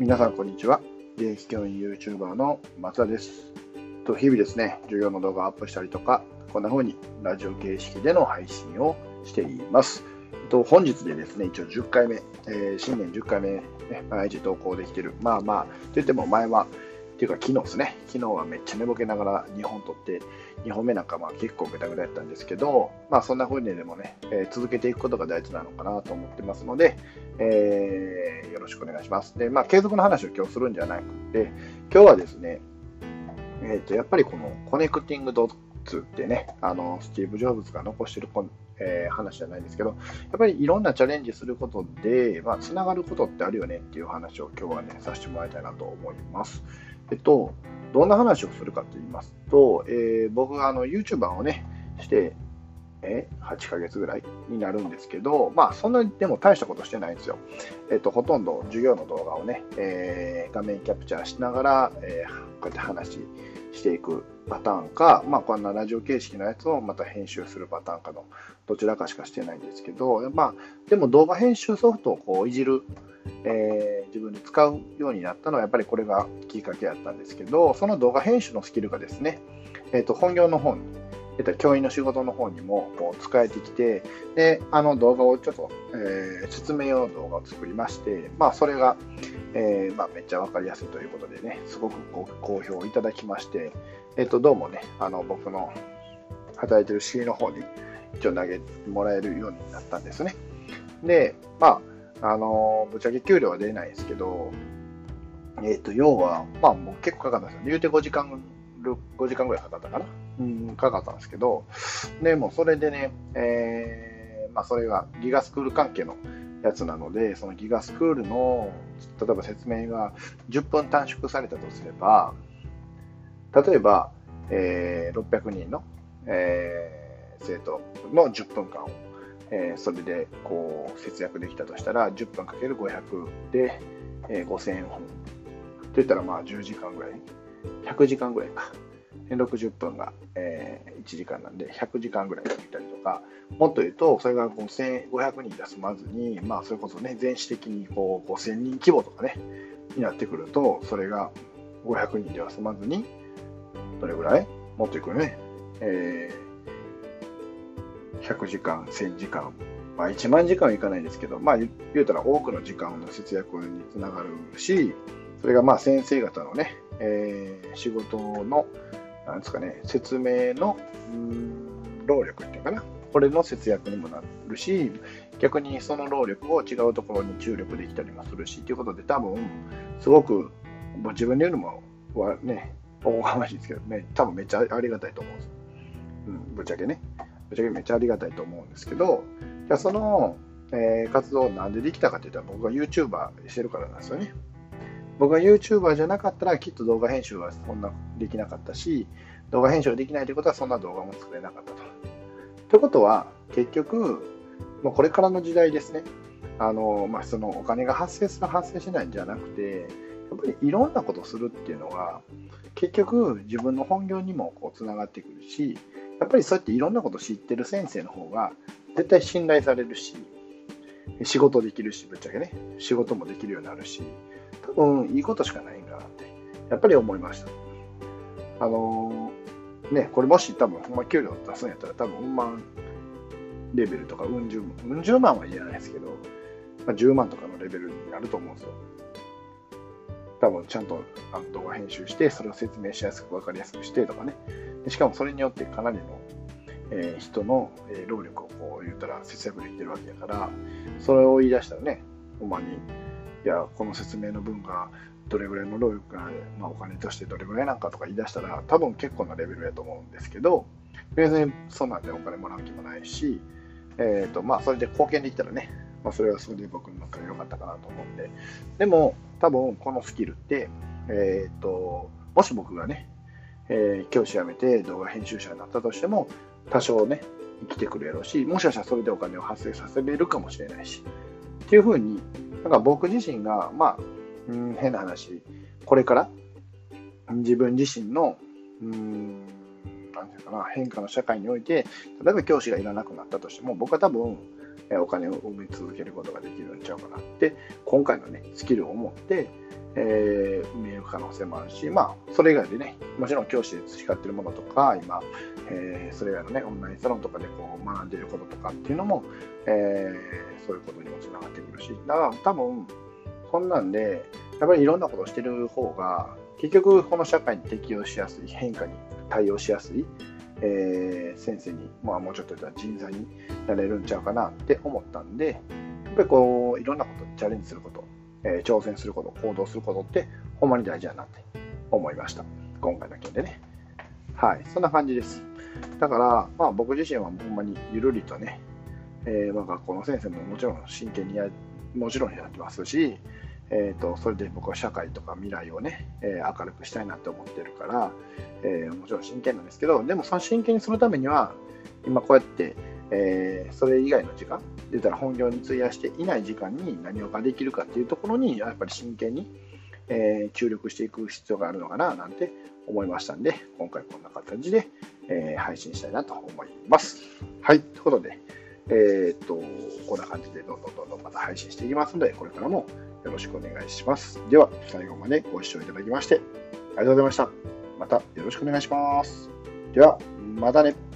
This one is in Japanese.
皆さんこんにちは。現役教員 YouTuber の松田です。と日々ですね、授業の動画をアップしたりとか、こんな風にラジオ形式での配信をしています。と、本日でですね、一応10回目、えー新年10回目、ね、毎日投稿できてる。まあまあ、といっても前は、ていうか昨日ですね、昨日はめっちゃ寝ぼけながら2本撮って、2本目なんかまあ結構グダグダやったんですけど、まあそんな風にでもね、えー続けていくことが大事なのかなと思ってますので、えーよろしくお願いします。で、まあ継続の話を今日するんじゃなくて、今日はですね、えっ、と、やっぱりこのコネクティングドッツってね、あの、スティーブ・ジョブズが残してるこ、えー話じゃないんですけど、やっぱりいろんなチャレンジすることで、まあ、つながることってあるよねっていう話を今日はね、させてもらいたいなと思います。えっと、どんな話をするかと言いますと、えー僕があの YouTuber をね、して、え8ヶ月ぐらいになるんですけど、まあ、そんなにでも大したことしてないんですよ。えっと、ほとんど授業の動画をね、えー画面キャプチャーしながら、えーこうやって話していくパターンか、まあ、こんなラジオ形式のやつをまた編集するパターンかのどちらかしかしてないんですけど、まあ、でも動画編集ソフトをこういじる、えー自分で使うようになったのはやっぱりこれがきっかけだったんですけど、その動画編集のスキルがですね、えっと本業の方に、えっと教員の仕事の方にもこう使えてきて、で、あの動画をちょっと、えー説明用の動画を作りまして、まあ、それが、えーまあ、めっちゃわかりやすいということでね、すごくご好評いただきまして、えっと、どうもね、あの僕の働いてる市の方に一応投げてもらえるようになったんですね。で、まあ、あの、ぶっちゃけ給料は出ないんですけど、えっと、要は、まあ、もう結構かかったんですよ。言うて5時間、5時間ぐらいかかったかな。うん、かかったんですけど、でもうそれでね、えーまあ、それがギガスクール関係のやつなので、そのギガスクールの、例えば説明が10分短縮されたとすれば、例えば、えー600人の、えー生徒の10分間を、えーそれでこう節約できたとしたら、10分かける500で、えー5000円分。といったらまあ10時間ぐらい、100時間ぐらいか。60分が、えー1時間なんで100時間ぐらいできたりとか、もっと言うと、それが5500人で済まずに、まあ、それこそね、全市的にこう5000人規模とかね、になってくると、それが500人では済まずに、どれぐらい？もっといくね、えー100時間、1000時間、まあ、1万時間はいかないですけど、まあ、言うたら多くの時間の節約につながるし、それがまあ先生方のね、えー仕事の、なんですかね、説明の労力っていうかな、これの節約にもなるし、逆にその労力を違うところに注力できたりもするし、ということで、多分すごく、もう自分で言うのもはね、おこがましいですけどね、多分めっちゃありがたいと思うんです。うん、ぶっちゃけね。ぶっちゃけめっちゃありがたいと思うんですけど、じゃあその、えー活動をなんでできたかって言ったら、僕が YouTuber してるからなんですよね。僕が YouTuber じゃなかったら、きっと動画編集はそんなできなかったし、動画編集できないということは、そんな動画も作れなかったと。ということは、結局、まあ、これからの時代ですね。あの、まあ、そのお金が発生する発生しないんじゃなくて、やっぱりいろんなことするっていうのが、結局自分の本業にもこうつながってくるし、やっぱりそうやっていろんなこと知ってる先生の方が絶対信頼されるし、仕事できるし、ぶっちゃけね、仕事もできるようになるし、多分いいことしかないんだなって、やっぱり思いました。あのーね、これもし多分、ほんま給料出すんやったら多分、うん万レベルとか、うん十万、うん十万は言えないですけど、まあ、10万とかのレベルになると思うんですよ。多分ちゃんとあの動画編集して、それを説明しやすく分かりやすくしてとかね。しかもそれによってかなりの、えー人の、えー労力をこう言ったら節約できてるわけだから、それを言い出したらね、ほんまに、いや、この説明の分がどれぐらいの労力が、まあ、お金としてどれぐらいなんかとか言い出したら、多分結構なレベルやと思うんですけど、別にそんなんでお金もらう気もないし、えーとまあ、それで貢献できたらね、まあ、それはそれで僕の中で良かったかなと思うんで、でも、多分このスキルって、えーともし僕がね、えー教師辞めて動画編集者になったとしても、多少ね、生きてくるやろうし、もしかしたらそれでお金を発生させれるかもしれないし、っていうふうに、なんか僕自身が、まあ、うん、変な話、これから自分自身の、うん、なんていうかな、変化の社会において、例えば教師がいらなくなったとしても、僕は多分、えお金を生み続けることができるんちゃうかなって、今回のね、スキルを持って、えー、見える可能性もあるし、まあ、それ以外でね、もちろん教師で培ってるものとか、今、えー、それ以外のね、オンラインサロンとかでこう学んでることとかっていうのも、えー、そういうことにもつながってくるし、だから多分、そんなんで、やっぱりいろんなことをしてる方が、結局、この社会に適応しやすい、変化に対応しやすい、えー、先生に、まあ、もうちょっと言ったら人材になれるんちゃうかなって思ったんで、やっぱりこう、いろんなことチャレンジすること、え、挑戦すること、行動することって、ほんまに大事だなって思いました。今回の件でね。はい、そんな感じです。だから、まあ、僕自身はほんまにゆるりとね、えー、まあ、学校の先生ももちろん真剣にや、もちろんやってますし、えーと、それで僕は社会とか未来をね、えー、明るくしたいなって思ってるから、えー、もちろん真剣なんですけど、でもその真剣にするためには、今こうやって、えー、それ以外の時間、言ったら本業に費やしていない時間に何をができるかっていうところに、やっぱり真剣に、えー、注力していく必要があるのかななんて思いましたんで、今回こんな形で、えー、配信したいなと思います。はい、ということで、えー、っと、こんな感じでどんどんどんどんまた配信していきますので、これからもよろしくお願いします。では、最後までご視聴いただきまして、ありがとうございました。またよろしくお願いします。では、またね。